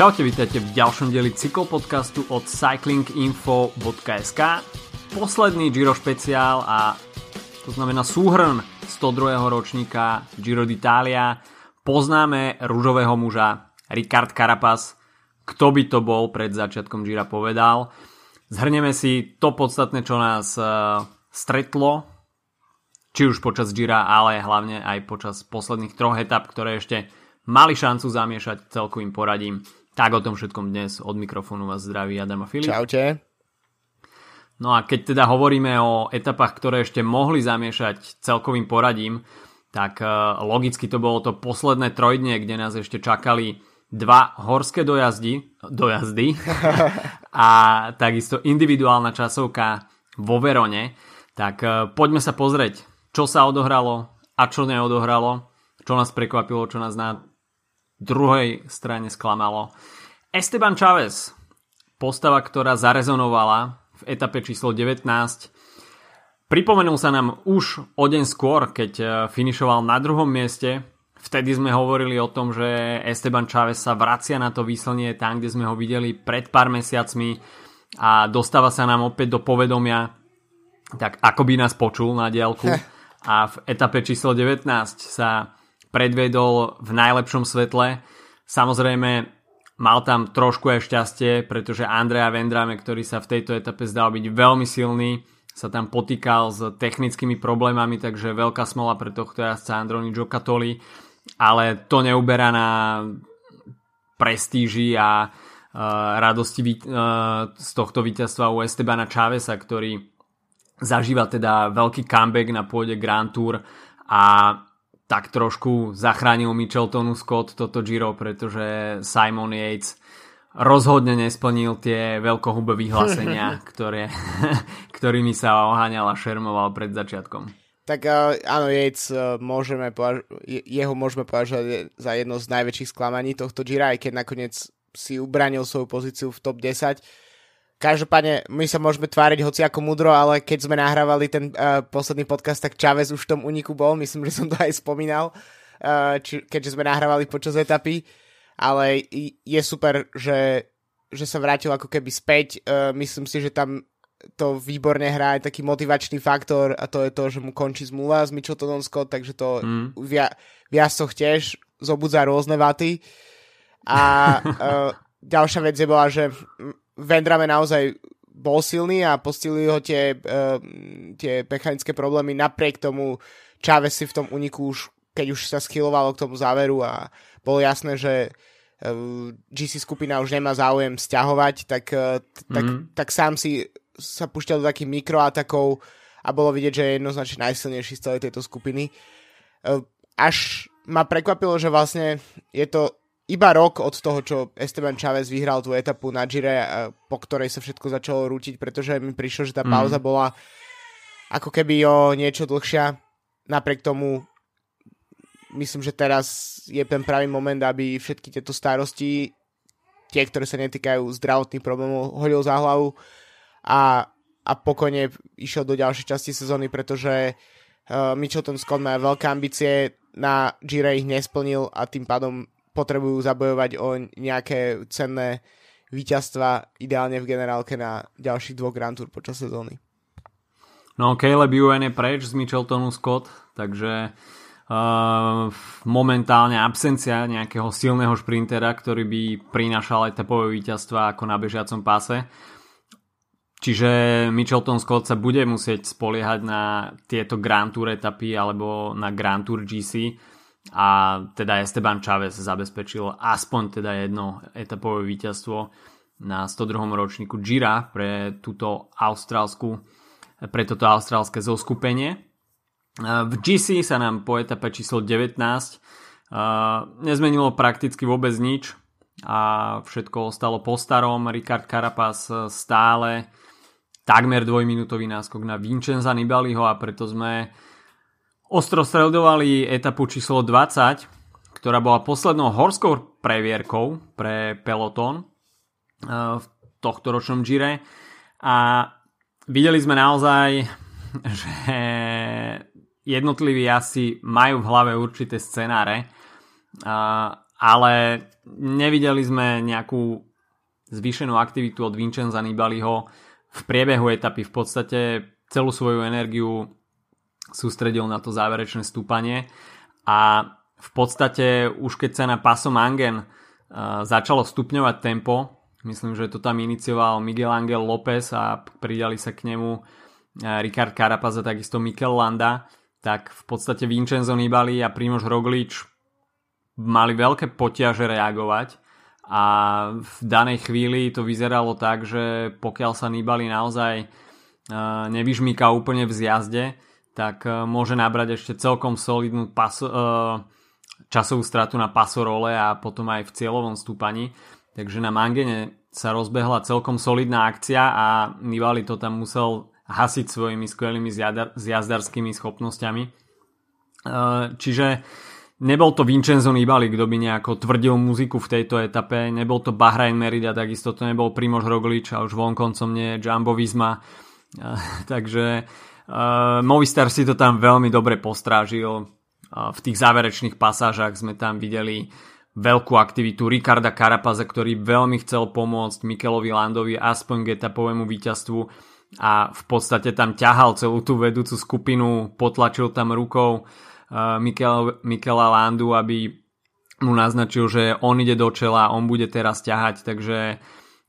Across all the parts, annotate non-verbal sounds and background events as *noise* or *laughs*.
Čaute, vítajte v ďalšom dieli cyklopodcastu od cyclinginfo.sk Posledný Giro špeciál a to znamená súhrn 102. ročníka Giro d'Italia. Poznáme rúžového muža Ricard Carapaz. Kto by to bol pred začiatkom Gira povedal. Zhrneme si to podstatné, čo nás e, stretlo, či už počas Gira, ale hlavne aj počas posledných troch etap, ktoré ešte mali šancu zamiešať celkovým poradím. Tak o tom všetkom dnes od mikrofónu vás zdraví Adam a Filip. Čaute. No a keď teda hovoríme o etapách, ktoré ešte mohli zamiešať celkovým poradím, tak e, logicky to bolo to posledné trojdne, kde nás ešte čakali dva horské dojazdy, dojazdy *laughs* a takisto individuálna časovka vo Verone. Tak e, poďme sa pozrieť, čo sa odohralo a čo neodohralo, čo nás prekvapilo, čo nás na druhej strane sklamalo. Esteban Chávez, postava, ktorá zarezonovala v etape číslo 19. Pripomenul sa nám už o deň skôr, keď e, finišoval na druhom mieste. Vtedy sme hovorili o tom, že Esteban Chávez sa vracia na to výslnie tam, kde sme ho videli pred pár mesiacmi a dostáva sa nám opäť do povedomia, tak ako by nás počul na diálku. A v etape číslo 19 sa predvedol v najlepšom svetle. Samozrejme, mal tam trošku aj šťastie, pretože Andrea Vendrame, ktorý sa v tejto etape zdal byť veľmi silný, sa tam potýkal s technickými problémami, takže veľká smola pre tohto jazdca Androni Giocattoli, ale to neuberá na prestíži a uh, radosti uh, z tohto víťazstva u Estebana Chavesa, ktorý zažíva teda veľký comeback na pôde Grand Tour a tak trošku zachránil Micheltonu Scott toto Giro, pretože Simon Yates rozhodne nesplnil tie veľkohubé vyhlásenia, *laughs* ktoré, *laughs* ktorými sa oháňal a šermoval pred začiatkom. Tak uh, áno, Yates uh, môžeme považ- jeho môžeme považovať za jedno z najväčších sklamaní tohto Gira, aj keď nakoniec si ubranil svoju pozíciu v top 10 Každopádne, my sa môžeme tváriť hoci ako mudro, ale keď sme nahrávali ten uh, posledný podcast, tak Čavez už v tom uniku bol, myslím, že som to aj spomínal, uh, či, keďže sme nahrávali počas etapy, ale je super, že, že sa vrátil ako keby späť, uh, myslím si, že tam to výborne hrá aj taký motivačný faktor a to je to, že mu končí zmluva s Mitcheltonom Scott, takže to mm. via, viac to tiež zobudza rôzne vaty. A uh, *laughs* ďalšia vec je bola, že Vendrame naozaj bol silný a postili ho tie, uh, tie mechanické problémy. Napriek tomu Chávez si v tom uniku už, keď už sa schylovalo k tomu záveru a bolo jasné, že uh, e, GC skupina už nemá záujem stiahovať, tak, uh, tak, mm-hmm. tak sám si sa púšťal do takých mikroatakov a bolo vidieť, že je jednoznačne najsilnejší z celej tejto skupiny. Uh, až ma prekvapilo, že vlastne je to iba rok od toho, čo Esteban Chávez vyhral tú etapu na Gire, po ktorej sa všetko začalo rútiť, pretože mi prišlo, že tá mhm. pauza mm. bola ako keby o niečo dlhšia. Napriek tomu myslím, že teraz je ten pravý moment, aby všetky tieto starosti, tie, ktoré sa netýkajú zdravotných problémov, hodil za hlavu a, a pokojne išiel do ďalšej časti sezóny, pretože uh, Mitchelton Scott má veľké ambície, na Gire ich nesplnil a tým pádom potrebujú zabojovať o nejaké cenné víťazstva, ideálne v generálke na ďalších dvoch Grand Tour počas sezóny. No, Caleb Ewan je preč z Micheltonu Scott, takže uh, momentálne absencia nejakého silného šprintera, ktorý by prinášal etapové víťazstva ako na bežiacom páse. Čiže Michelton Scott sa bude musieť spoliehať na tieto Grand Tour etapy alebo na Grand Tour GC a teda Esteban Chávez zabezpečil aspoň teda jedno etapové víťazstvo na 102. ročníku Gira pre túto austrálsku pre toto austrálske zoskupenie. V GC sa nám po etape číslo 19 nezmenilo prakticky vôbec nič a všetko ostalo po starom. Ricard Carapaz stále takmer dvojminútový náskok na Vincenza Nibaliho a preto sme Ostro sledovali etapu číslo 20, ktorá bola poslednou horskou previerkou pre peloton eh, v tohto ročnom Gire a videli sme naozaj, *laughs* že jednotliví asi majú v hlave určité scenáre a, ale nevideli sme nejakú zvýšenú aktivitu od Vincenza Nibaliho v priebehu etapy. V podstate celú svoju energiu sústredil na to záverečné stúpanie. A v podstate už keď sa na Paso Mangen uh, začalo stupňovať tempo, myslím, že to tam inicioval Miguel Angel López a pridali sa k nemu uh, Ricard Carapaz a takisto Mikel Landa, tak v podstate Vincenzo Nibali a Primož Roglič mali veľké potiaže reagovať. A v danej chvíli to vyzeralo tak, že pokiaľ sa Nibali naozaj nevyžmýka úplne v zjazde, tak môže nabrať ešte celkom solidnú paso, časovú stratu na pasorole a potom aj v cieľovom stúpaní. Takže na Mangene sa rozbehla celkom solidná akcia a Nibali to tam musel hasiť svojimi skvelými zjazdarskými schopnosťami. Čiže Nebol to Vincenzo Nibali, kto by nejako tvrdil muziku v tejto etape, nebol to Bahrain Merida, takisto to nebol Primož Roglič a už vonkoncom nie Jumbo Visma. *laughs* Takže uh, Movistar si to tam veľmi dobre postrážil. Uh, v tých záverečných pasážach sme tam videli veľkú aktivitu Ricarda Carapaza, ktorý veľmi chcel pomôcť Mikelovi Landovi aspoň k etapovému víťazstvu a v podstate tam ťahal celú tú vedúcu skupinu, potlačil tam rukou Mikel, Mikela Landu, aby mu naznačil, že on ide do čela, on bude teraz ťahať, takže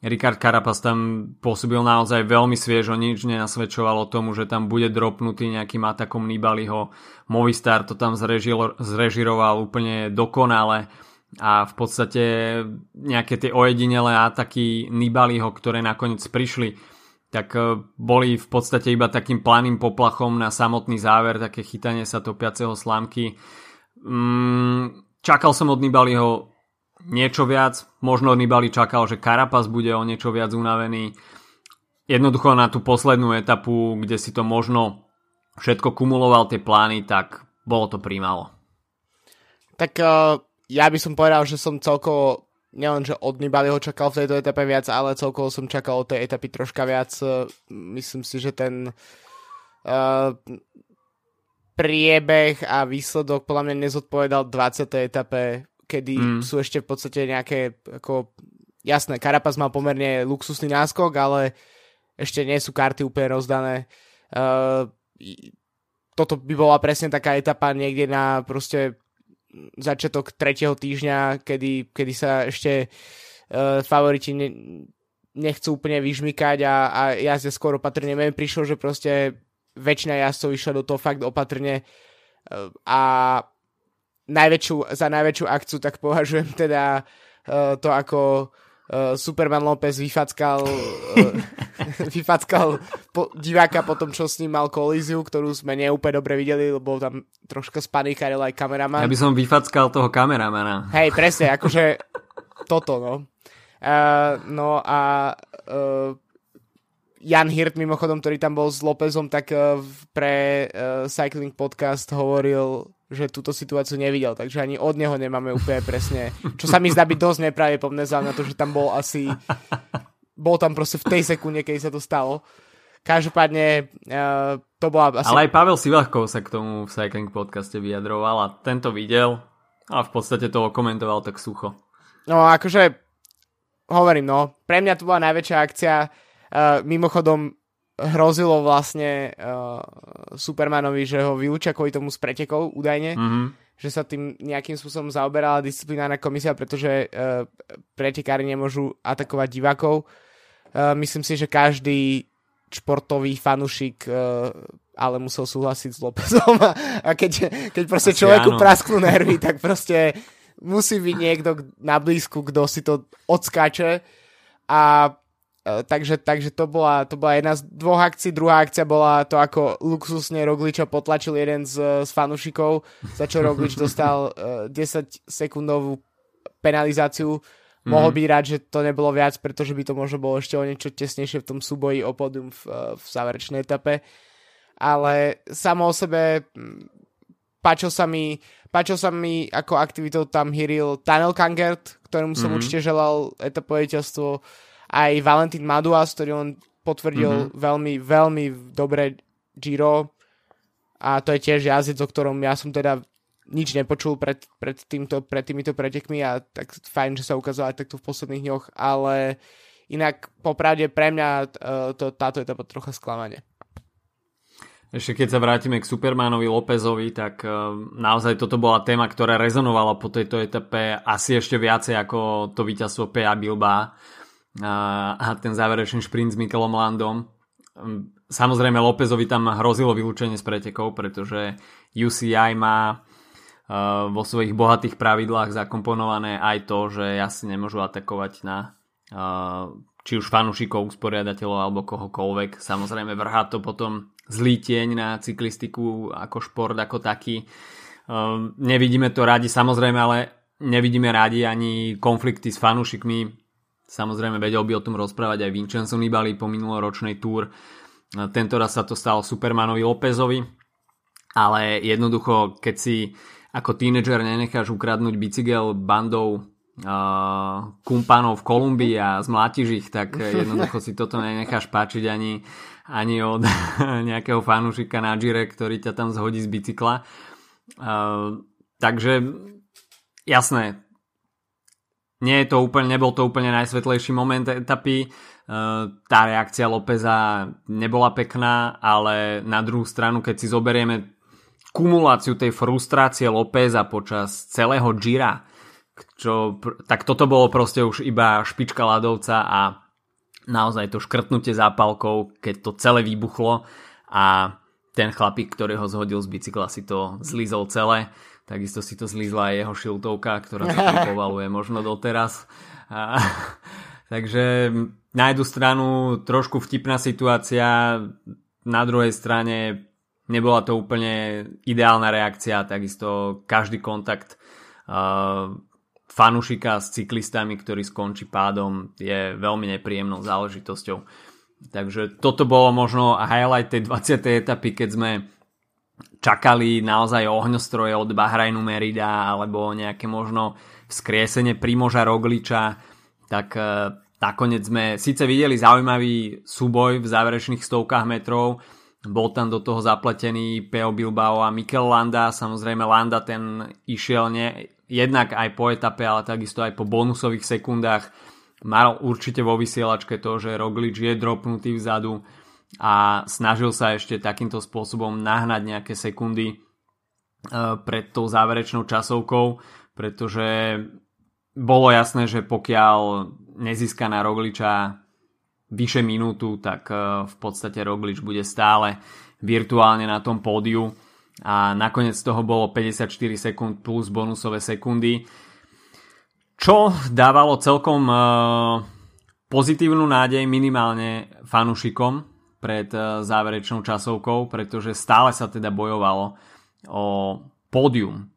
Rikard Carapaz tam pôsobil naozaj veľmi sviežo, nič nenasvedčovalo tomu, že tam bude dropnutý nejakým atakom Nibaliho. Movistar to tam zrežil, zrežiroval úplne dokonale a v podstate nejaké tie ojedinelé ataky Nibaliho, ktoré nakoniec prišli, tak e, boli v podstate iba takým planým poplachom na samotný záver, také chytanie sa topiaceho slámky. Mm, čakal som od Nibaliho niečo viac, možno Nibali čakal, že Karapas bude o niečo viac unavený. Jednoducho na tú poslednú etapu, kde si to možno všetko kumuloval tie plány, tak bolo to prímalo. Tak uh, ja by som povedal, že som celkovo nielen, že od Nibaliho čakal v tejto etape viac, ale celkovo som čakal od tej etapy troška viac. Myslím si, že ten uh, priebeh a výsledok podľa mňa nezodpovedal 20. etape, kedy mm. sú ešte v podstate nejaké ako jasné, Karapaz mal pomerne luxusný náskok, ale ešte nie sú karty úplne rozdané. Uh, toto by bola presne taká etapa niekde na proste začiatok tretieho týždňa, kedy, kedy sa ešte uh, favoriti ne, nechcú úplne vyžmykať a, a jazdia skôr opatrne. Mne prišlo, že proste väčšina jazdcov išla do toho fakt opatrne uh, a najväčšiu, za najväčšiu akciu tak považujem teda uh, to, ako uh, Superman López vyfackal, uh, *laughs* vyfackal po, diváka po tom, čo s ním mal kolíziu, ktorú sme neúplne dobre videli, lebo tam troška spanikáril aj kameraman. Ja by som vyfackal toho kameramana. Hej, presne, akože toto, no. Uh, no a uh, Jan Hirt mimochodom, ktorý tam bol s Lópezom, tak uh, pre uh, Cycling Podcast hovoril že túto situáciu nevidel, takže ani od neho nemáme úplne presne, čo sa mi zdá byť dosť nepravdepodobné za na to, že tam bol asi, bol tam proste v tej sekunde, keď sa to stalo. Každopádne uh, to bola asi... Ale aj Pavel Sivakov sa k tomu v Cycling podcaste vyjadroval a tento videl a v podstate to komentoval tak sucho. No akože hovorím, no, pre mňa to bola najväčšia akcia. Uh, mimochodom, hrozilo vlastne uh, Supermanovi, že ho vylúčia kvôli tomu z pretekov údajne, mm-hmm. že sa tým nejakým spôsobom zaoberala disciplinárna komisia, pretože uh, pretekári nemôžu atakovať divákov. Uh, myslím si, že každý športový fanušik uh, ale musel súhlasiť s Lópezom a, *laughs* a keď, keď proste Asi človeku áno. prasknú nervy, tak proste musí byť niekto na blízku, kto si to odskáče a takže, takže to, bola, to bola jedna z dvoch akcií. Druhá akcia bola to, ako luxusne Rogliča potlačil jeden z, z fanušikov, za čo Roglič dostal uh, e, 10 sekundovú penalizáciu. Mm-hmm. Mohol byť rád, že to nebolo viac, pretože by to možno bolo ešte o niečo tesnejšie v tom súboji o podium v, uh, v záverečnej etape. Ale samo o sebe páčil sa mi, páčil sa mi ako aktivitou tam hýril Tunnel Kangert, ktorému som mm-hmm. určite želal etapové víťazstvo aj Valentín Maduas, ktorý on potvrdil mm-hmm. veľmi, veľmi dobre Giro a to je tiež jazdec, o ktorom ja som teda nič nepočul pred, pred, týmto, pred týmito pretekmi a tak fajn, že sa ukázalo aj takto v posledných dňoch, ale inak popravde pre mňa uh, to, táto etapa trocha sklamanie. Ešte keď sa vrátime k Supermanovi Lópezovi, tak uh, naozaj toto bola téma, ktorá rezonovala po tejto etape asi ešte viacej ako to víťazstvo PA Bilba uh, a ten záverečný šprint s Mikelom Landom. Um, samozrejme Lópezovi tam hrozilo vylúčenie z pretekov, pretože UCI má uh, vo svojich bohatých pravidlách zakomponované aj to, že asi nemôžu atakovať na uh, či už fanúšikov, usporiadateľov alebo kohokoľvek. Samozrejme vrhá to potom zlý tieň na cyklistiku ako šport ako taký. Um, nevidíme to radi samozrejme, ale nevidíme radi ani konflikty s fanúšikmi. Samozrejme vedel by o tom rozprávať aj Vincenzo Nibali po minuloročnej túr. Tento raz sa to stalo Supermanovi Lópezovi, ale jednoducho, keď si ako tínedžer nenecháš ukradnúť bicykel bandou uh, kumpanov v Kolumbii a zmlátiš ich, tak jednoducho si toto nenecháš páčiť ani, ani od *laughs* nejakého fanúšika na Gire, ktorý ťa tam zhodí z bicykla. Uh, takže jasné, nie je to úplne, nebol to úplne najsvetlejší moment etapy. Uh, tá reakcia Lópeza nebola pekná, ale na druhú stranu, keď si zoberieme kumuláciu tej frustrácie Lópeza počas celého Gira, čo, tak toto bolo proste už iba špička ľadovca a naozaj to škrtnutie zápalkou, keď to celé vybuchlo a ten chlapík, ktorý ho zhodil z bicykla si to zlízol celé, takisto si to zlízla aj jeho šiltovka, ktorá sa *laughs* povaluje možno doteraz. A, *laughs* takže na jednu stranu trošku vtipná situácia, na druhej strane nebola to úplne ideálna reakcia, takisto každý kontakt uh, fanušika s cyklistami, ktorý skončí pádom, je veľmi nepríjemnou záležitosťou. Takže toto bolo možno highlight tej 20. etapy, keď sme čakali naozaj ohňostroje od Bahrajnu Merida alebo nejaké možno skriesenie Primoža Rogliča, tak e, nakoniec sme síce videli zaujímavý súboj v záverečných stovkách metrov, bol tam do toho zapletený Peo Bilbao a Mikel Landa, samozrejme Landa ten išiel ne, jednak aj po etape, ale takisto aj po bonusových sekundách. Mal určite vo vysielačke to, že Roglič je dropnutý vzadu a snažil sa ešte takýmto spôsobom nahnať nejaké sekundy e, pred tou záverečnou časovkou, pretože bolo jasné, že pokiaľ nezíska na Rogliča vyše minútu, tak e, v podstate Roglič bude stále virtuálne na tom pódiu. A nakoniec toho bolo 54 sekúnd plus bonusové sekundy, čo dávalo celkom uh, pozitívnu nádej minimálne fanúšikom pred uh, záverečnou časovkou, pretože stále sa teda bojovalo o pódium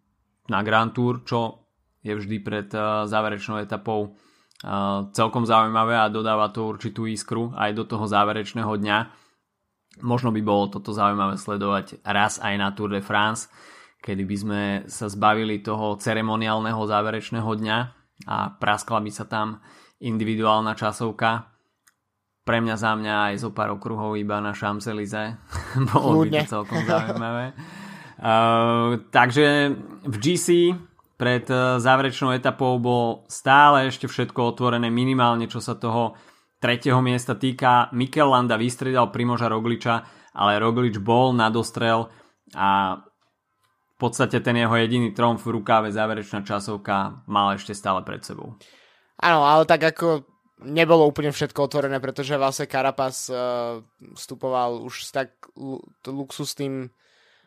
na Grand Tour, čo je vždy pred uh, záverečnou etapou celkom zaujímavé a dodáva to určitú iskru aj do toho záverečného dňa Možno by bolo toto zaujímavé sledovať raz aj na Tour de France, kedy by sme sa zbavili toho ceremoniálneho záverečného dňa a praskla by sa tam individuálna časovka. Pre mňa za mňa aj zo pár okruhov iba na Champs-Élysées. *laughs* bolo by to celkom zaujímavé. *laughs* Uh, takže v GC pred uh, záverečnou etapou bolo stále ešte všetko otvorené minimálne čo sa toho tretieho miesta týka. Mikel Landa vystredal Primoža Rogliča, ale Roglič bol na dostrel a v podstate ten jeho jediný tromf v rukáve záverečná časovka mal ešte stále pred sebou. Áno, ale tak ako nebolo úplne všetko otvorené, pretože vlastne Carapaz uh, vstupoval už s tak l- luxusným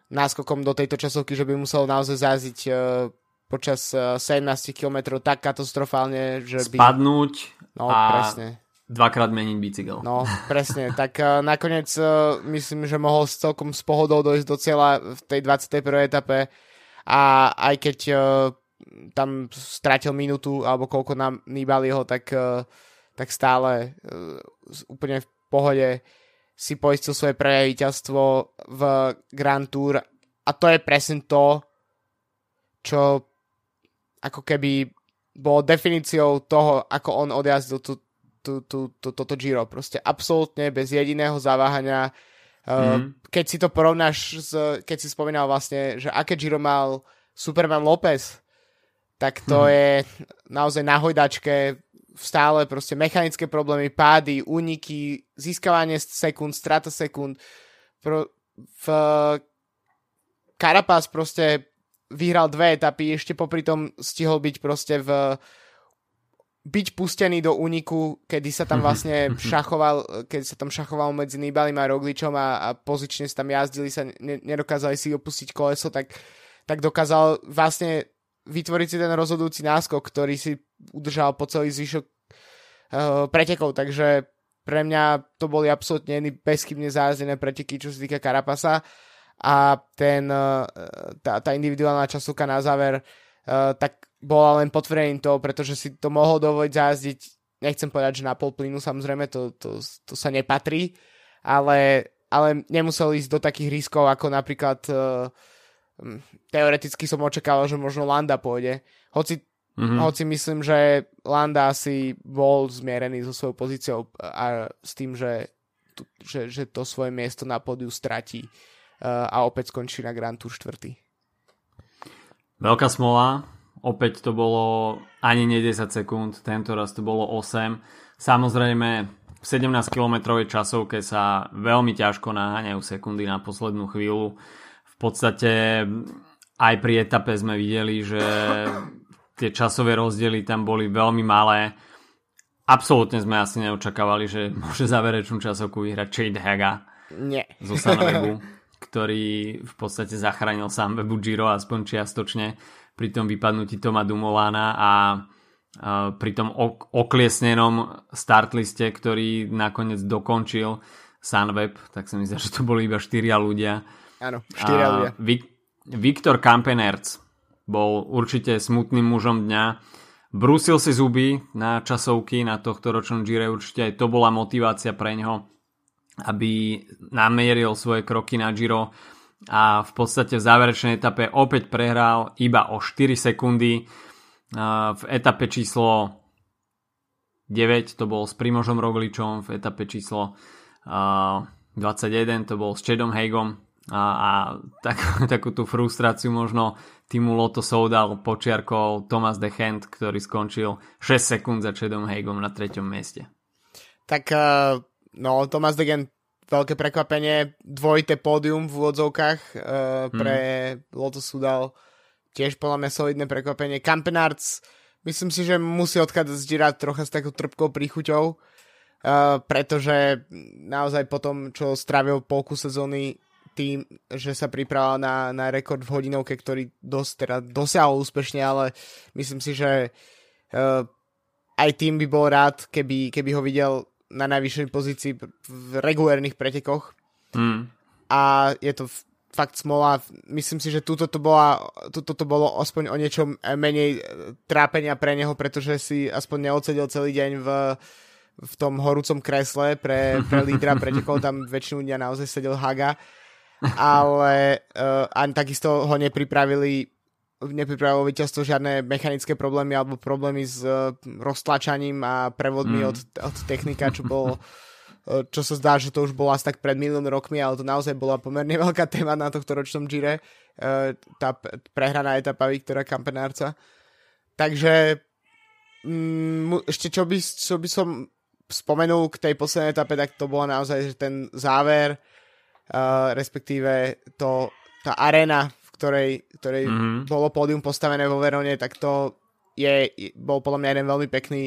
náskokom do tejto časovky, že by musel naozaj záziť uh, počas uh, 17 km tak katastrofálne, že by... Spadnúť no, a presne dvakrát meniť bicykel. No, presne. tak uh, nakoniec uh, myslím, že mohol celkom s pohodou dojsť do cieľa v tej 21. etape a aj keď uh, tam stratil minútu alebo koľko nám Nibaliho, tak, uh, tak stále uh, úplne v pohode si poistil svoje prvé víťazstvo v Grand Tour a to je presne to, čo ako keby bolo definíciou toho, ako on odjazdil tú, tú, tú, tú, toto Giro. Proste absolútne bez jediného zaváhania. Mm. keď si to porovnáš, s, keď si spomínal vlastne, že aké Giro mal Superman López, tak to hmm. je naozaj na hojdačke stále proste mechanické problémy, pády, úniky, získavanie sekúnd, strata sekúnd. Pro, v Carapaz proste vyhral dve etapy, ešte popri tom stihol byť proste v byť pustený do úniku, kedy sa tam *laughs* vlastne šachoval, keď sa tam šachoval medzi Nibalim a Rogličom a, a pozične sa tam jazdili, sa ne, nedokázali si opustiť koleso, tak, tak dokázal vlastne vytvoriť si ten rozhodujúci náskok, ktorý si udržal po celý zvyšok uh, pretekov, takže pre mňa to boli absolútne bezchybne zájazdené preteky, čo sa týka Karapasa a ten, uh, tá, tá individuálna časovka na záver uh, tak bola len potvrdením toho, pretože si to mohol dovoliť zajazdiť, nechcem povedať, že na pol plynu, samozrejme, to, to, to sa nepatrí, ale, ale nemusel ísť do takých riskov, ako napríklad uh, teoreticky som očakával, že možno Landa pôjde. Hoci, mm-hmm. hoci myslím, že Landa asi bol zmierený so svojou pozíciou a s tým, že, že, že to svoje miesto na pódiu stratí uh, a opäť skončí na Grand Tour 4. Veľká smola, opäť to bolo ani nie 10 sekúnd, tento raz to bolo 8. Samozrejme, v 17-kilometrovej časovke sa veľmi ťažko naháňajú sekundy na poslednú chvíľu podstate aj pri etape sme videli, že tie časové rozdiely tam boli veľmi malé. Absolútne sme asi neočakávali, že môže záverečnú časovku vyhrať Chade Haga Nie. zo Sunwebu, ktorý v podstate zachránil sám webu Giro aspoň čiastočne pri tom vypadnutí Toma Dumolána a pri tom okliesnenom startliste, ktorý nakoniec dokončil Sunweb, tak sa mi zdá, že to boli iba štyria ľudia Áno, štyria ľudia. Vik- Viktor Kampenerc bol určite smutným mužom dňa. Brúsil si zuby na časovky na tohto ročnom Gire, určite aj to bola motivácia pre neho, aby namieril svoje kroky na Giro a v podstate v záverečnej etape opäť prehral iba o 4 sekundy. V etape číslo 9 to bol s Primožom Rogličom, v etape číslo 21 to bol s Čedom Hegom a, a tak, *laughs* takú tú frustráciu možno týmu Loto Soudal počiarkol Thomas de Hand, ktorý skončil 6 sekúnd za Chadom Hagom na treťom mieste. Tak uh, no, Thomas de Hand veľké prekvapenie, dvojité pódium v úvodzovkách uh, pre hmm. Loto Soudal tiež podľa mňa solidné prekvapenie. Campenarts myslím si, že musí odchádzať zdírať trocha s takou trpkou príchuťou, uh, pretože naozaj po tom, čo strávil polku sezóny tým, že sa pripravil na, na rekord v hodinovke, ktorý dosť teda dosiahol úspešne, ale myslím si, že uh, aj tým by bol rád, keby, keby ho videl na najvyššej pozícii v regulérnych pretekoch. Mm. A je to fakt smola. Myslím si, že túto to, bola, túto to bolo aspoň o niečo menej trápenia pre neho, pretože si aspoň neocedil celý deň v, v tom horúcom kresle pre, pre lídra *laughs* pretekov. Tam väčšinu dňa naozaj sedel Haga ale uh, ani takisto ho nepripravili nepripravilo víťazstvo žiadne mechanické problémy alebo problémy s uh, roztlačaním a prevodmi mm. od, od technika, čo bolo uh, čo sa zdá, že to už bolo asi tak pred milión rokmi, ale to naozaj bola pomerne *laughs* veľká téma na tohto ročnom Gire, uh, tá prehraná etapa Viktora Kampenárca. Takže um, ešte čo by, čo by som spomenul k tej poslednej etape, tak to bolo naozaj že ten záver, uh, respektíve to, tá arena, v ktorej, ktorej mm-hmm. bolo pódium postavené vo Verone, tak to je, bol podľa mňa jeden veľmi pekný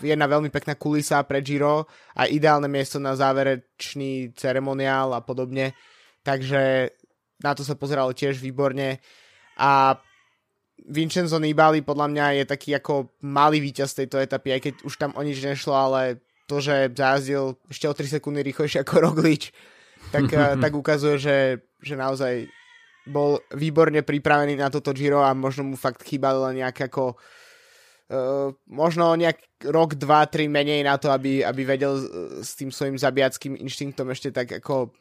jedna veľmi pekná kulisa pre Giro a ideálne miesto na záverečný ceremoniál a podobne. Takže na to sa pozeralo tiež výborne. A Vincenzo Nibali podľa mňa je taký ako malý víťaz tejto etapy, aj keď už tam o nič nešlo, ale to, že zajazdil ešte o 3 sekundy rýchlejšie ako Roglič, tak, *laughs* tak ukazuje, že, že naozaj bol výborne pripravený na toto Giro a možno mu fakt chýbalo nejak ako Uh, možno nejak rok, dva, tri menej na to, aby, aby vedel s tým svojim zabijackým inštinktom ešte tak ako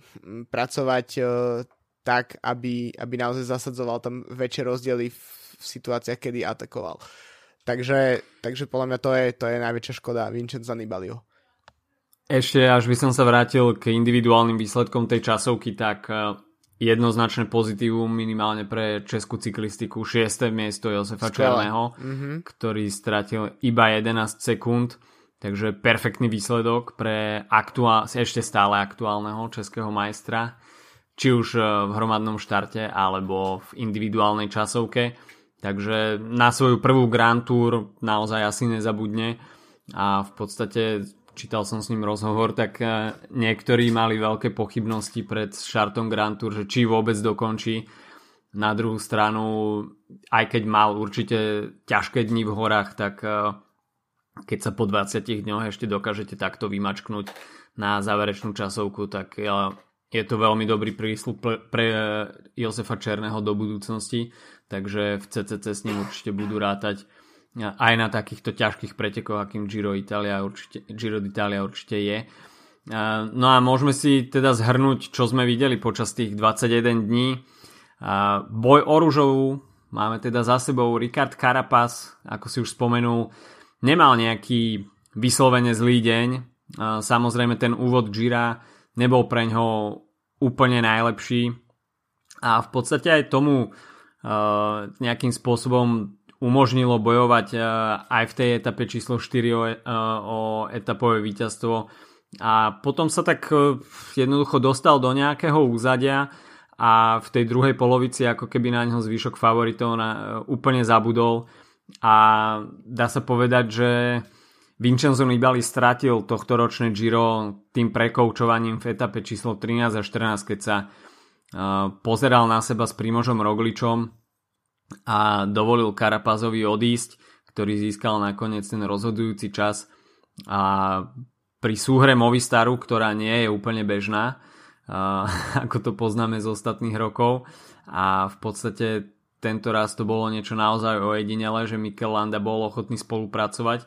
pracovať uh, tak, aby, aby naozaj zasadzoval tam väčšie rozdiely v, v situáciách, kedy atakoval. Takže, takže podľa mňa to je, to je najväčšia škoda Vincenza Nibalio. Ešte, až by som sa vrátil k individuálnym výsledkom tej časovky, tak e, jednoznačné pozitívum minimálne pre českú cyklistiku. 6. miesto Josefa. Černého, mm-hmm. ktorý stratil iba 11 sekúnd. Takže perfektný výsledok pre aktuál, ešte stále aktuálneho českého majstra, či už e, v hromadnom štarte alebo v individuálnej časovke. Takže na svoju prvú Grand Tour naozaj asi nezabudne a v podstate čítal som s ním rozhovor, tak e, niektorí mali veľké pochybnosti pred štartom Grand Tour, že či vôbec dokončí. Na druhú stranu, aj keď mal určite ťažké dni v horách, tak e, keď sa po 20 dňoch ešte dokážete takto vymačknúť na záverečnú časovku, tak je to veľmi dobrý prísľub pre Josefa Černého do budúcnosti, takže v CCC s ním určite budú rátať aj na takýchto ťažkých pretekoch, akým Giro, Italia určite, určite je. No a môžeme si teda zhrnúť, čo sme videli počas tých 21 dní. Boj o rúžovú máme teda za sebou Ricard Carapaz, ako si už spomenul, nemal nejaký vyslovene zlý deň. Samozrejme ten úvod Gira nebol pre ňo úplne najlepší a v podstate aj tomu nejakým spôsobom umožnilo bojovať aj v tej etape číslo 4 o, o etapové víťazstvo. A potom sa tak e, jednoducho dostal do nejakého úzadia a v tej druhej polovici ako keby na ňo zvyšok favoritov na, e, úplne zabudol. A dá sa povedať, že Vincenzo Nibali stratil tohto ročné Giro tým prekoučovaním v etape číslo 13 a 14, keď sa pozeral na seba s Primožom Rogličom a dovolil Karapazovi odísť, ktorý získal nakoniec ten rozhodujúci čas a pri súhre Movistaru, ktorá nie je úplne bežná, *laughs* ako to poznáme z ostatných rokov a v podstate tento raz to bolo niečo naozaj ojedinele, že Mikel Landa bol ochotný spolupracovať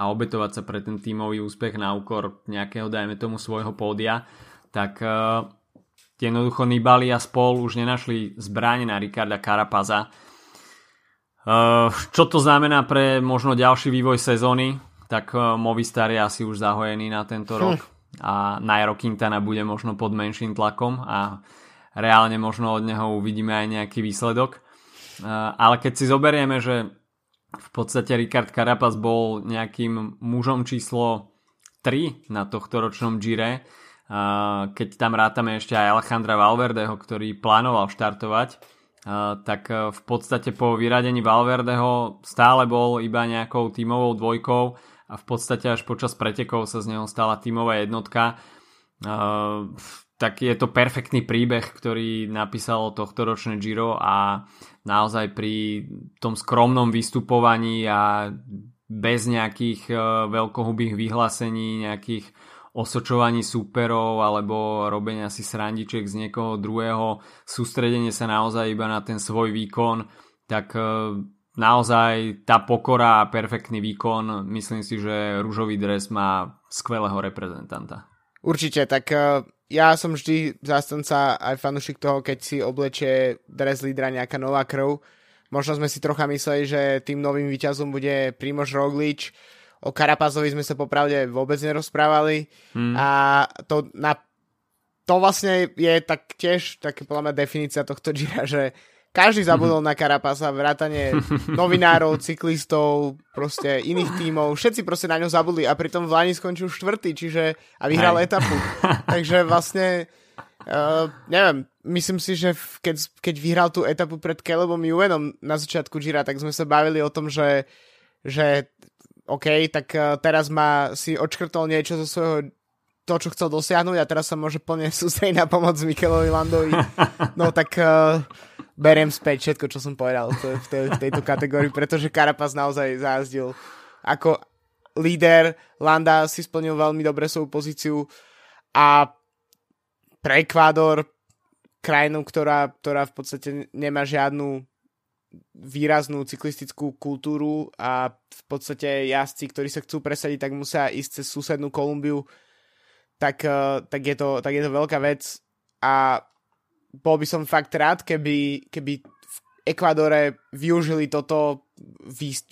a obetovať sa pre ten tímový úspech na úkor nejakého, dajme tomu, svojho pódia, tak uh, jednoducho Nibali a spol už nenašli zbraň na Ricarda Carapaza. Uh, čo to znamená pre možno ďalší vývoj sezóny? Tak uh, Movistar je asi už zahojený na tento rok hm. a Nairo Quintana bude možno pod menším tlakom a reálne možno od neho uvidíme aj nejaký výsledok. Eh, ale keď si zoberieme, že v podstate Ricard Carapaz bol nejakým mužom číslo 3 na tohto ročnom Gire, eh, keď tam rátame ešte aj Alejandra Valverdeho, ktorý plánoval štartovať, eh, tak v podstate po vyradení Valverdeho stále bol iba nejakou tímovou dvojkou a v podstate až počas pretekov sa z neho stala tímová jednotka. Tak je to perfektný príbeh, ktorý napísalo tohto ročné Giro a naozaj pri tom skromnom vystupovaní a bez nejakých veľkohubých vyhlásení, nejakých osočovaní súperov alebo robenia si srandiček z niekoho druhého, sústredenie sa naozaj iba na ten svoj výkon, tak uh, naozaj tá pokora a perfektný výkon, myslím si, že rúžový dres má skvelého reprezentanta. Určite, tak uh ja som vždy zástanca aj fanúšik toho, keď si oblečie dres lídra nejaká nová krv. Možno sme si trocha mysleli, že tým novým výťazom bude Primož Roglič. O Karapazovi sme sa popravde vôbec nerozprávali. Hmm. A to, na, to vlastne je tak tiež také podľa mňa definícia tohto Gira, že každý zabudol mm-hmm. na Karapasa, vrátane *laughs* novinárov, cyklistov, proste iných tímov. Všetci proste na ňo zabudli a pritom v Lani skončil štvrtý, čiže a vyhral Hej. etapu. *laughs* Takže vlastne uh, neviem, myslím si, že keď, keď vyhral tú etapu pred Calebom Juvenom na začiatku Gira, tak sme sa bavili o tom, že, že OK, tak uh, teraz má si odškrtol niečo zo svojho to, čo chcel dosiahnuť a teraz sa môže plne *laughs* sústrediť na pomoc Mikelovi Landovi. *laughs* No tak uh, beriem späť všetko, čo som povedal v, tej, v tejto kategórii, pretože Karapaz naozaj zájazdil ako líder. Landa si splnil veľmi dobre svoju pozíciu a pre Ekvádor krajinu, ktorá, ktorá v podstate nemá žiadnu výraznú cyklistickú kultúru a v podstate jazdci, ktorí sa chcú presadiť, tak musia ísť cez susednú Kolumbiu. Tak, uh, tak, je to, tak je to veľká vec. A bol by som fakt rád, keby, keby v Ekvádore využili toto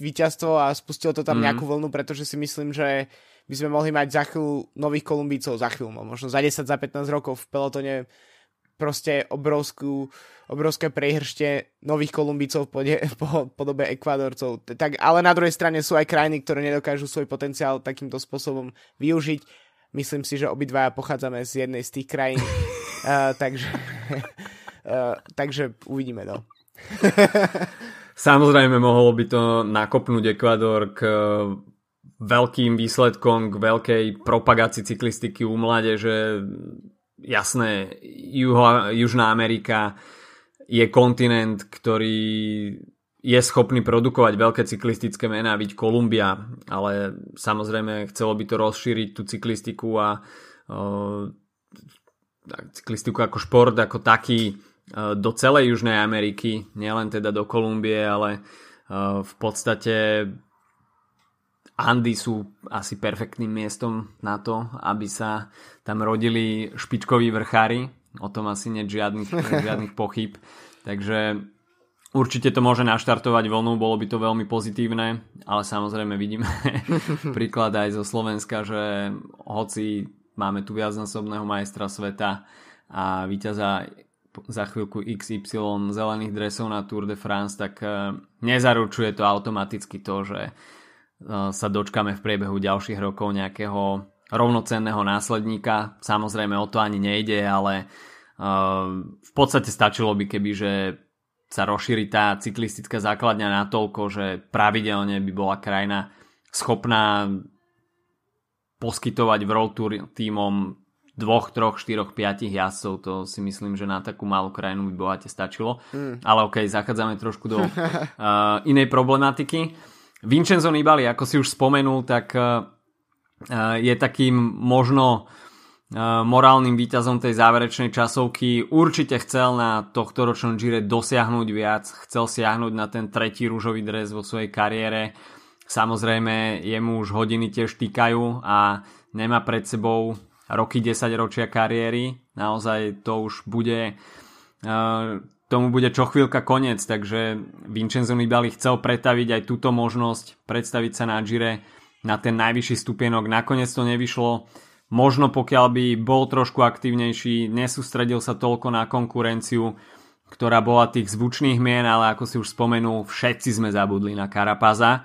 víťazstvo a spustilo to tam mm. nejakú vlnu, pretože si myslím, že by sme mohli mať za chvíľu nových Kolumbícov, za chvíľu, možno za 10, za 15 rokov v pelotone proste obrovskú, obrovské prehršte nových Kolumbicov po, *laughs* po podobe Ekvadorcov. Tak, ale na druhej strane sú aj krajiny, ktoré nedokážu svoj potenciál takýmto spôsobom využiť. Myslím si, že obidvaja pochádzame z jednej z tých krajín. *laughs* uh, takže, uh, takže uvidíme, no. Samozrejme, mohol by to nakopnúť Ekvador k veľkým výsledkom, k veľkej propagácii cyklistiky u mládeže. Jasné, Juho, Južná Amerika je kontinent, ktorý je schopný produkovať veľké cyklistické mená, byť Kolumbia, ale samozrejme chcelo by to rozšíriť tú cyklistiku a uh, cyklistiku ako šport, ako taký uh, do celej Južnej Ameriky, nielen teda do Kolumbie, ale uh, v podstate Andy sú asi perfektným miestom na to, aby sa tam rodili špičkoví vrchári. O tom asi nie žiadnych, *laughs* žiadnych pochyb. Takže určite to môže naštartovať vlnu, bolo by to veľmi pozitívne, ale samozrejme vidíme *laughs* príklad aj zo Slovenska, že hoci máme tu viacnásobného majstra sveta a víťaza za chvíľku XY zelených dresov na Tour de France, tak eh, nezaručuje to automaticky to, že sa dočkame v priebehu ďalších rokov nejakého rovnocenného následníka. Samozrejme o to ani nejde, ale v podstate stačilo by keby, že sa rozšíri tá cyklistická základňa natoľko, že pravidelne by bola krajina schopná poskytovať v World Tour týmom dvoch, troch, štyroch, piatich jazdcov, to si myslím, že na takú malú krajinu by bohate stačilo. Mm. Ale okej, okay, zachádzame trošku do uh, inej problematiky. Vincenzo Nibali, ako si už spomenul, tak eh, eh, je takým možno eh, morálnym výťazom tej záverečnej časovky. Určite chcel na tohto ročnom Gire dosiahnuť viac, chcel siahnuť na ten tretí rúžový dres vo svojej kariére. Samozrejme, jemu už hodiny tiež týkajú a nemá pred sebou roky 10 ročia kariéry. Naozaj to už bude tomu bude čo chvíľka koniec, takže Vincenzo Nibali chcel pretaviť aj túto možnosť, predstaviť sa na Gire na ten najvyšší stupienok, nakoniec to nevyšlo. Možno pokiaľ by bol trošku aktívnejší, nesústredil sa toľko na konkurenciu, ktorá bola tých zvučných mien, ale ako si už spomenul, všetci sme zabudli na Karapaza.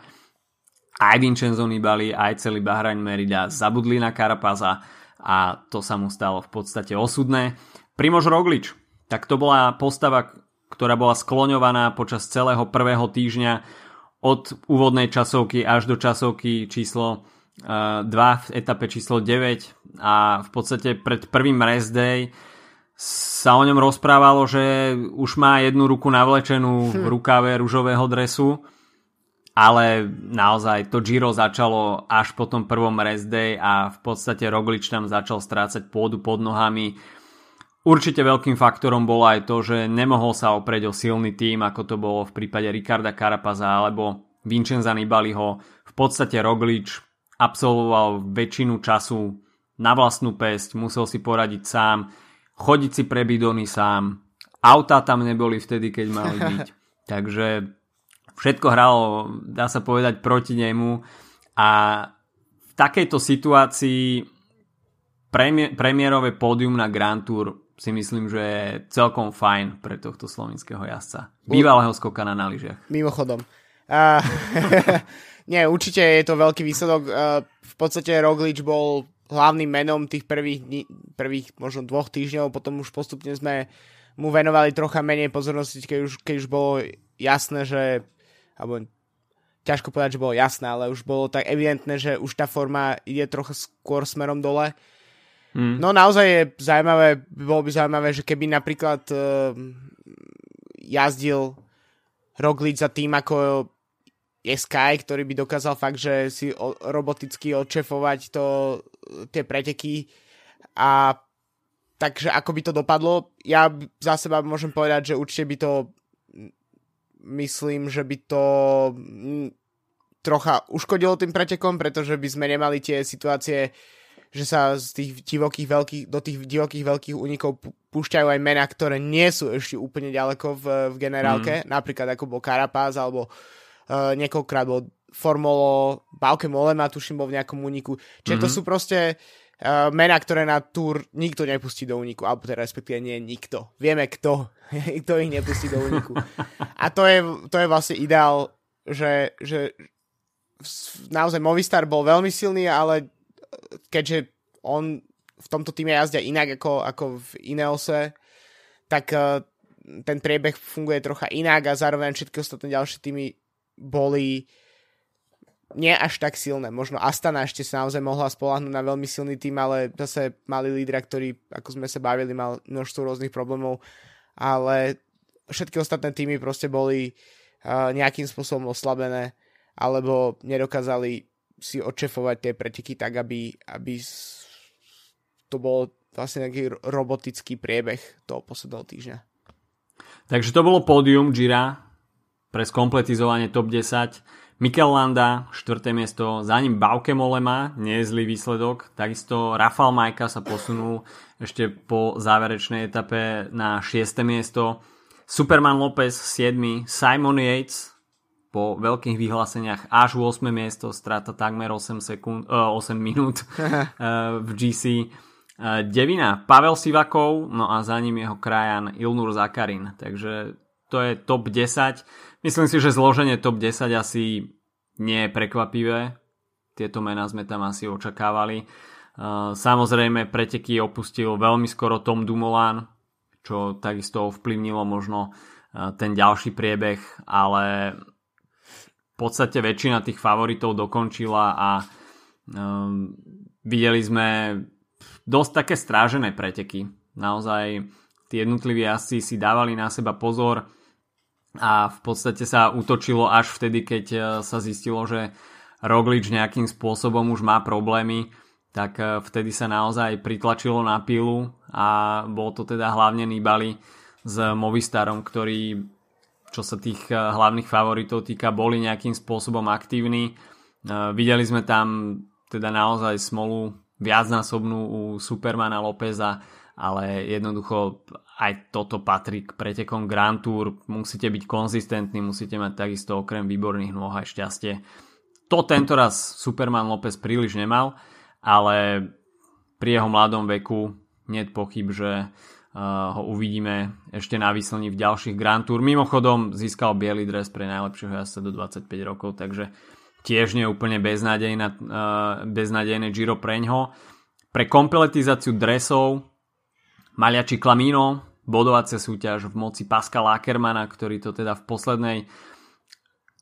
Aj Vincenzo Nibali, aj celý Bahrain Merida zabudli na Karapaza a to sa mu stalo v podstate osudné. Primož Roglič, tak to bola postava, ktorá bola skloňovaná počas celého prvého týždňa od úvodnej časovky až do časovky číslo 2 eh, v etape číslo 9 a v podstate pred prvým rest day sa o ňom rozprávalo, že už má jednu ruku navlečenú v hm. rukave ružového dresu, ale naozaj to Giro začalo až po tom prvom rest day a v podstate Roglič tam začal strácať pôdu pod nohami Určite veľkým faktorom bolo aj to, že nemohol sa oprieť o silný tým, ako to bolo v prípade Ricarda Carapaza alebo Vincenza Nibaliho. V podstate Roglič absolvoval väčšinu času na vlastnú pesť, musel si poradiť sám, chodiť si pre bidony sám, autá tam neboli vtedy, keď mali *laughs* byť. Takže všetko hralo, dá sa povedať, proti nemu a v takejto situácii premiérové pódium na Grand Tour si myslím, že je celkom fajn pre tohto slovenského jazdca. Bývalého skokana na lyžiach. Mimochodom. Uh, *laughs* nie, určite je to veľký výsledok. Uh, v podstate Roglič bol hlavným menom tých prvých, dní, prvých možno dvoch týždňov, potom už postupne sme mu venovali trocha menej pozornosti, keď už, keď už bolo jasné, že alebo ťažko povedať, že bolo jasné, ale už bolo tak evidentné, že už tá forma ide trocha skôr smerom dole. Mm. No naozaj je zaujímavé, bolo by zaujímavé, že keby napríklad uh, jazdil Roglic za tým ako je Sky, ktorý by dokázal fakt, že si o, roboticky odšefovať to, tie preteky a takže ako by to dopadlo, ja za seba môžem povedať, že určite by to myslím, že by to trocha uškodilo tým pretekom, pretože by sme nemali tie situácie, že sa z tých divokých veľkých, do tých divokých veľkých únikov púšťajú aj mená, ktoré nie sú ešte úplne ďaleko v, v generálke, mm. napríklad ako bol Carapaz, alebo uh, niekoľkrát bol Formolo, Bauke Molema, tuším, bol v nejakom úniku. Čiže mm-hmm. to mhm. sú proste uh, mená, ktoré na túr nikto nepustí do úniku, alebo teda respektíve nie nikto. Vieme kto, *laughs* kto ich nepustí do úniku. A to je, to je vlastne ideál, že, že naozaj Movistar bol veľmi silný, ale keďže on v tomto týme jazdia inak ako, ako v Ineose, tak uh, ten priebeh funguje trocha inak a zároveň všetky ostatné ďalšie týmy boli nie až tak silné. Možno Astana ešte sa naozaj mohla spolahnuť na veľmi silný tým, ale zase mali lídra, ktorý, ako sme sa bavili, mal množstvo rôznych problémov, ale všetky ostatné týmy proste boli uh, nejakým spôsobom oslabené alebo nedokázali si odšefovať tie preteky tak, aby, aby to bol vlastne nejaký robotický priebeh toho posledného týždňa. Takže to bolo pódium Gira pre skompletizovanie top 10. Mikel Landa, 4. miesto, za ním Bauke Molema, nie je zlý výsledok. Takisto Rafael Majka sa posunul ešte po záverečnej etape na 6. miesto. Superman Lopez 7. Simon Yates po veľkých vyhláseniach až 8. miesto, strata takmer 8, sekund, uh, 8 minút uh, *laughs* v GC. Uh, devina Pavel Sivakov, no a za ním jeho krajan Ilnur Zakarin. Takže to je top 10 Myslím si, že zloženie top 10 asi nie je prekvapivé. Tieto mená sme tam asi očakávali. Uh, samozrejme preteky opustil veľmi skoro Tom Dumoulin, čo takisto ovplyvnilo možno ten ďalší priebeh, ale podstate väčšina tých favoritov dokončila a um, videli sme dosť také strážené preteky. Naozaj tí jednotliví asi si dávali na seba pozor, a v podstate sa útočilo až vtedy, keď e, sa zistilo, že Roglič nejakým spôsobom už má problémy, tak e, vtedy sa naozaj pritlačilo na pilu a bol to teda hlavne Nibali s Movistarom, ktorí čo sa tých e, hlavných favoritov týka, boli nejakým spôsobom aktívni. Videli sme tam teda naozaj smolu viacnásobnú u Supermana Lópeza, ale jednoducho aj toto patrí k pretekom Grand Tour. Musíte byť konzistentní, musíte mať takisto okrem výborných nôh aj šťastie. To tento raz Superman López príliš nemal, ale pri jeho mladom veku nie pochyb, že ho uvidíme ešte na výslni v ďalších Grand Tour. Mimochodom získal biely dres pre najlepšieho jazdca do 25 rokov, takže tiež nie je úplne beznádejné, uh, beznádejné Giro preňho. Pre kompletizáciu dresov Maliači Klamino, bodovacia súťaž v moci Pascala Ackermana, ktorý to teda v poslednej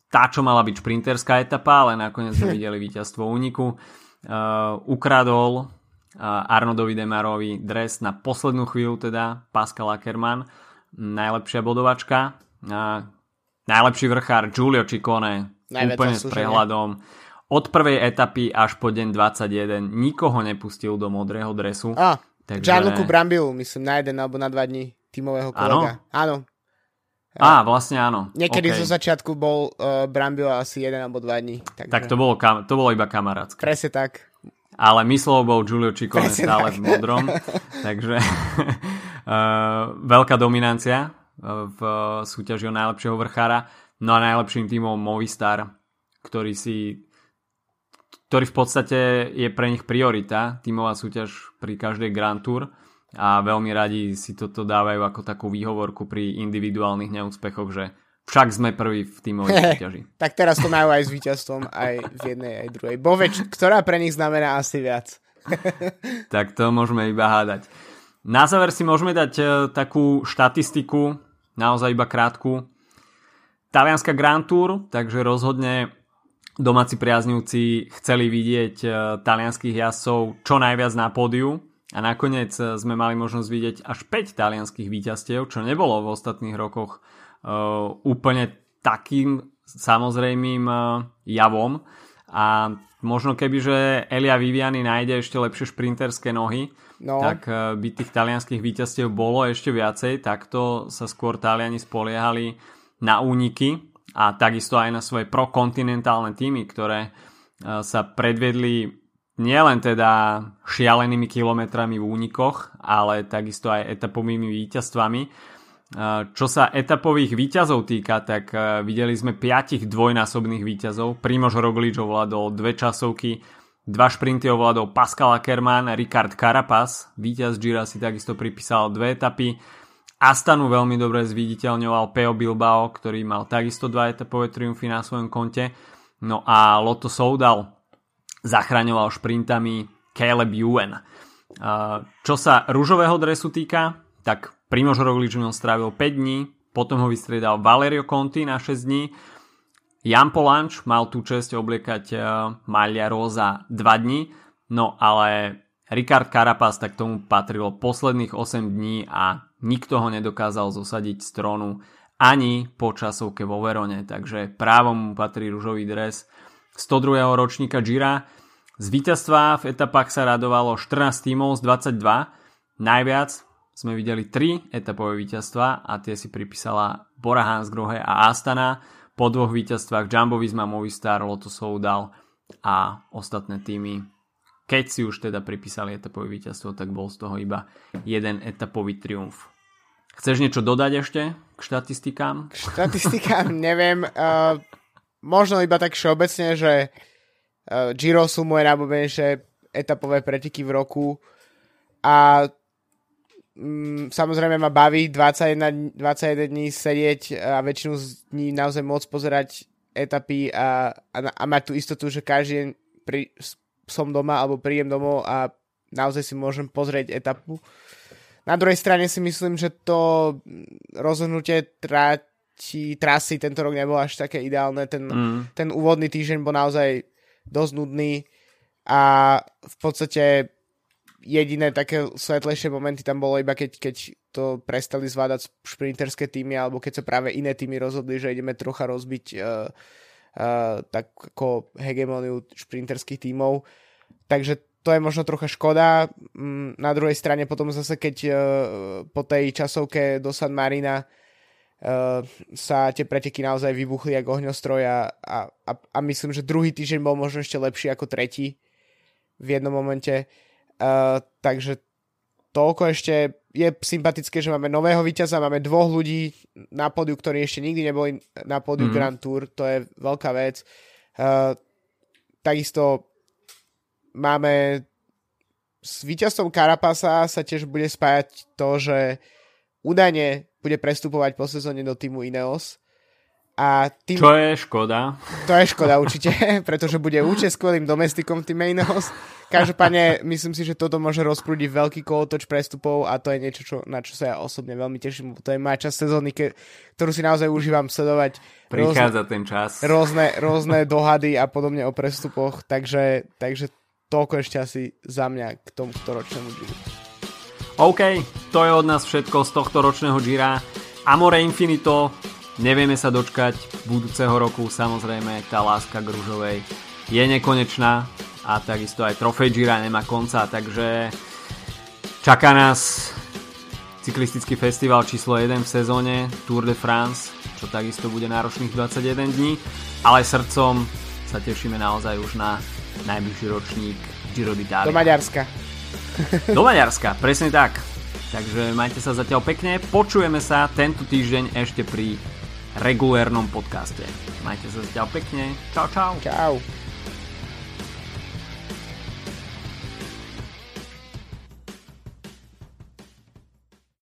tá, čo mala byť šprinterská etapa, ale nakoniec sme *laughs* videli víťazstvo úniku. Uh, ukradol Arnodovi Demarovi dres na poslednú chvíľu teda Pascal Ackerman, najlepšia bodovačka. Najlepší vrchár Giulio Ciccone, Najviac úplne s prehľadom. Od prvej etapy až po deň 21 nikoho nepustil do modrého dresu. A, Takže... Gianluca Brambilu, myslím, na jeden alebo na dva dní tímového kolega. Áno. Á, vlastne áno. Niekedy okay. zo začiatku bol uh, Brambil asi jeden alebo dva dní. Takže... Tak to bolo, kam- to bolo iba kamarátske. Presne tak. Ale myslel bol Giulio Ciccone stále tak. v modrom. takže uh, *laughs* veľká dominancia uh, v súťaži o najlepšieho vrchára. No a najlepším týmom Movistar, ktorý si ktorý v podstate je pre nich priorita, tímová súťaž pri každej Grand Tour a veľmi radi si toto dávajú ako takú výhovorku pri individuálnych neúspechoch, že však sme prví v tímovej *laughs* súťaži. tak teraz to majú aj s víťazstvom, aj v jednej, aj druhej. Boveč, ktorá pre nich znamená asi viac. *laughs* *laughs* tak to môžeme iba hádať. Na záver si môžeme dať uh, takú štatistiku, naozaj iba krátku. Talianska Grand Tour, takže rozhodne domáci priaznivci chceli vidieť uh, talianských jazdcov čo najviac na pódiu a nakoniec uh, sme mali možnosť vidieť až 5 talianských víťazstiev, čo nebolo v ostatných rokoch úplne takým samozrejmým uh, javom a možno keby, že Elia Viviani nájde ešte lepšie šprinterské nohy, no. tak uh, by tých talianských víťazstiev bolo ešte viacej, takto sa skôr Taliani spoliehali na úniky a takisto aj na svoje prokontinentálne týmy, ktoré sa predvedli nielen teda šialenými kilometrami v únikoch, ale takisto aj etapovými víťazstvami. E, čo sa etapových víťazov týka, tak e, videli sme piatich dvojnásobných víťazov. Primož Roglič ovládol dve časovky, Dva šprinty ovládol Pascal Ackermann, Ricard Carapaz, víťaz Gira si takisto pripísal dve etapy. Astanu veľmi dobre zviditeľňoval Peo Bilbao, ktorý mal takisto dva etapové triumfy na svojom konte. No a Lotto Soudal zachraňoval šprintami Caleb Ewan. Čo sa rúžového dresu týka, tak Primož Roglič v ňom strávil 5 dní, potom ho vystriedal Valerio Conti na 6 dní, Jan Polanč mal tú čest obliekať uh, Malia Rosa 2 dní, no ale Ricard Carapaz tak tomu patrilo posledných 8 dní a nikto ho nedokázal zosadiť z trónu ani po časovke vo Verone, takže právom mu patrí ružový dres 102. ročníka Gira. Z víťazstva v etapách sa radovalo 14 tímov z 22, najviac sme videli 3 etapové víťazstva a tie si pripísala Bora Hansgrohe a Astana po dvoch víťazstvách Jumbo Visma, Movistar, Lotto Soudal a ostatné týmy. Keď si už teda pripísali etapové víťazstvo, tak bol z toho iba jeden etapový triumf. Chceš niečo dodať ešte k štatistikám? K štatistikám *laughs* neviem. Uh, možno iba tak všeobecne, že uh, Giro sú moje najblbenejšie etapové preteky v roku a mm, samozrejme ma baví 21, 21 dní sedieť a väčšinu z dní naozaj môcť pozerať etapy a, a, a mať tú istotu, že každý deň pri, som doma alebo príjem domov a naozaj si môžem pozrieť etapu. Na druhej strane si myslím, že to rozhodnutie trati, trasy tento rok nebolo až také ideálne. Ten, mm. ten úvodný týždeň bol naozaj dosť nudný a v podstate jediné také svetlejšie momenty tam bolo iba keď, keď to prestali zvládať šprinterské týmy alebo keď sa práve iné týmy rozhodli, že ideme trocha rozbiť uh, uh, tak ako hegemoniu šprinterských tímov. Takže to je možno trocha škoda. Mm, na druhej strane potom zase, keď uh, po tej časovke do San Marina uh, sa tie preteky naozaj vybuchli ako ohňostroj a, a, a, a myslím, že druhý týždeň bol možno ešte lepší ako tretí v jednom momente. Uh, takže toľko ešte je sympatické, že máme nového víťaza, máme dvoch ľudí na pódiu, ktorí ešte nikdy neboli na pódiu mm. Grand Tour, to je veľká vec. Uh, takisto máme s víťazstvom Karapasa sa tiež bude spájať to, že údajne bude prestupovať po sezóne do týmu Ineos a tým... Čo je škoda. To je škoda určite, *laughs* pretože bude určite skvelým domestikom tým Mainos. Každopádne myslím si, že toto môže rozprúdiť veľký kolotoč prestupov a to je niečo, čo, na čo sa ja osobne veľmi teším. To je moja časť sezóny, ke, ktorú si naozaj užívam sledovať. Prichádza rôzne, ten čas. Rôzne, rôzne dohady a podobne o prestupoch, takže, takže toľko ešte asi za mňa k tomu ročnému Giro. OK, to je od nás všetko z tohto ročného Gira. Amore Infinito Nevieme sa dočkať budúceho roku, samozrejme tá láska k ružovej je nekonečná a takisto aj trofej Gira nemá konca, takže čaká nás cyklistický festival číslo 1 v sezóne Tour de France, čo takisto bude náročných 21 dní, ale srdcom sa tešíme naozaj už na najbližší ročník Giro d'Italia. Do Maďarska. Do Maďarska, presne tak. Takže majte sa zatiaľ pekne, počujeme sa tento týždeň ešte pri regulérnom podcaste. Majte sa zatiaľ pekne. Čau, čau. Čau.